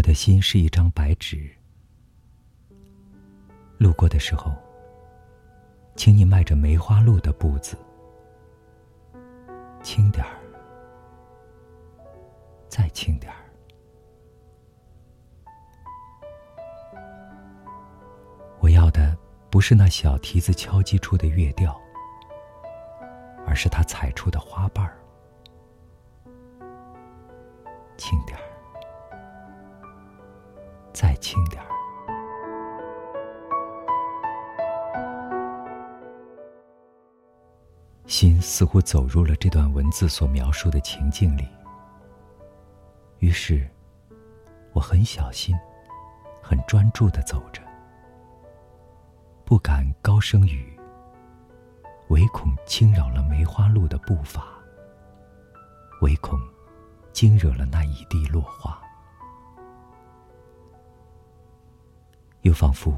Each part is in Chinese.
我的心是一张白纸。路过的时候，请你迈着梅花鹿的步子，轻点儿，再轻点儿。我要的不是那小蹄子敲击出的乐调，而是它踩出的花瓣儿。轻点儿，再轻点儿。心似乎走入了这段文字所描述的情境里，于是，我很小心、很专注的走着。不敢高声语，唯恐惊扰了梅花鹿的步伐，唯恐惊惹了那一地落花。又仿佛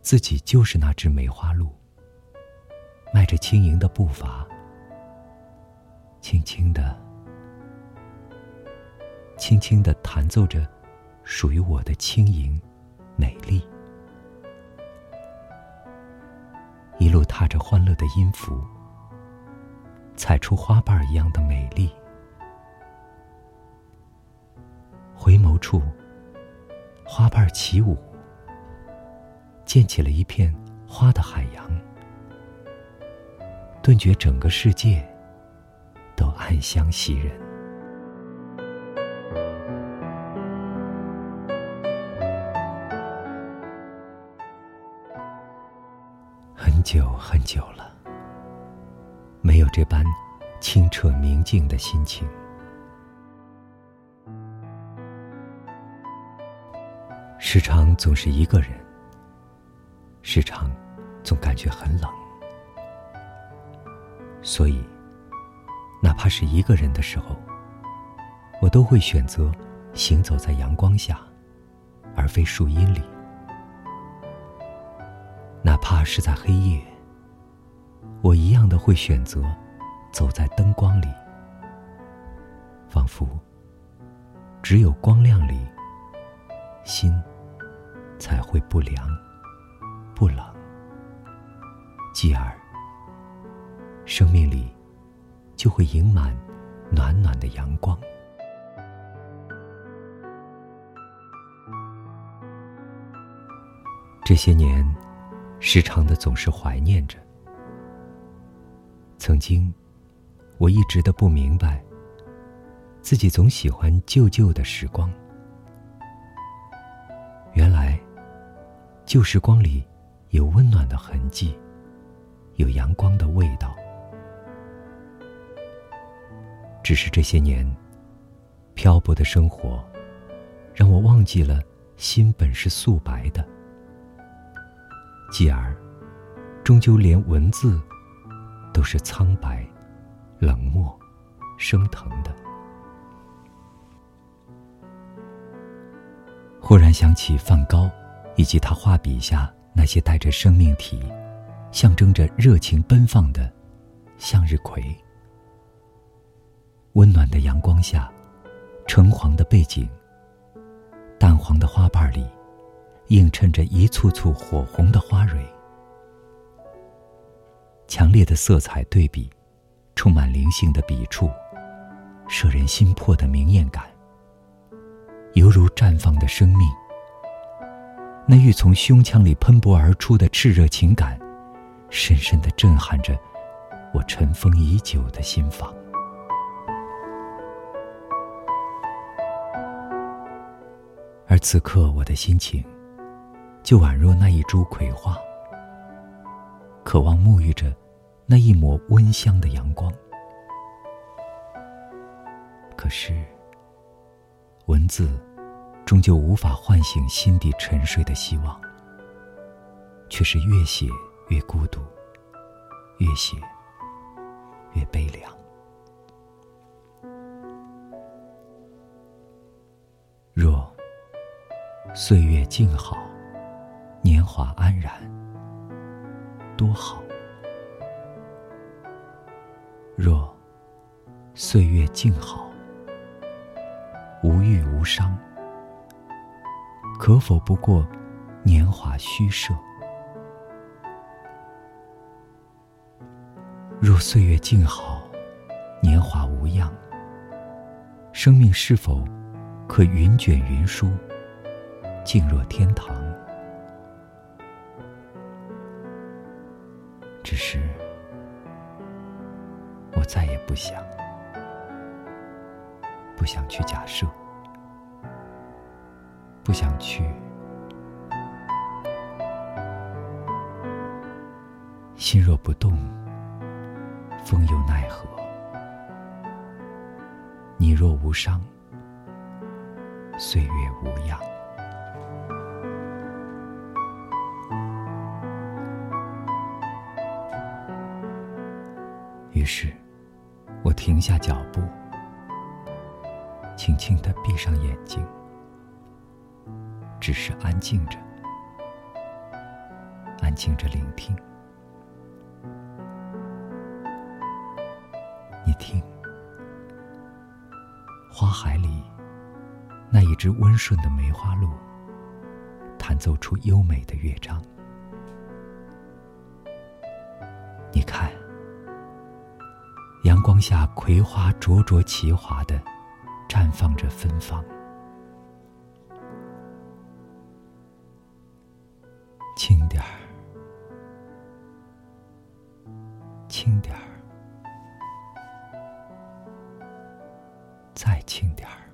自己就是那只梅花鹿，迈着轻盈的步伐，轻轻的、轻轻的弹奏着属于我的轻盈、美丽。一路踏着欢乐的音符，踩出花瓣一样的美丽。回眸处，花瓣起舞，溅起了一片花的海洋，顿觉整个世界都暗香袭人。很久很久了，没有这般清澈明净的心情。时常总是一个人，时常总感觉很冷，所以，哪怕是一个人的时候，我都会选择行走在阳光下，而非树荫里。哪怕是在黑夜，我一样的会选择走在灯光里，仿佛只有光亮里，心才会不凉。不冷，继而生命里就会盈满暖暖的阳光。这些年。时常的总是怀念着，曾经，我一直的不明白，自己总喜欢旧旧的时光。原来，旧时光里有温暖的痕迹，有阳光的味道。只是这些年，漂泊的生活，让我忘记了心本是素白的。继而，终究连文字都是苍白、冷漠、生疼的。忽然想起梵高，以及他画笔下那些带着生命体、象征着热情奔放的向日葵。温暖的阳光下，橙黄的背景，淡黄的花瓣里。映衬着一簇簇火红的花蕊，强烈的色彩对比，充满灵性的笔触，摄人心魄的明艳感，犹如绽放的生命。那欲从胸腔里喷薄而出的炽热情感，深深的震撼着我尘封已久的心房。而此刻，我的心情。就宛若那一株葵花，渴望沐浴着那一抹温香的阳光。可是，文字终究无法唤醒心底沉睡的希望，却是越写越孤独，越写越悲凉。若岁月静好。年华安然，多好。若岁月静好，无欲无伤，可否不过年华虚设？若岁月静好，年华无恙，生命是否可云卷云舒，静若天堂？只是，我再也不想，不想去假设，不想去心若不动。风又奈何？你若无伤，岁月无恙。于是，我停下脚步，轻轻的闭上眼睛，只是安静着，安静着聆听。你听，花海里那一只温顺的梅花鹿，弹奏出优美的乐章。你看，阳光下葵花灼灼其华的绽放着芬芳。轻点儿。再轻点儿。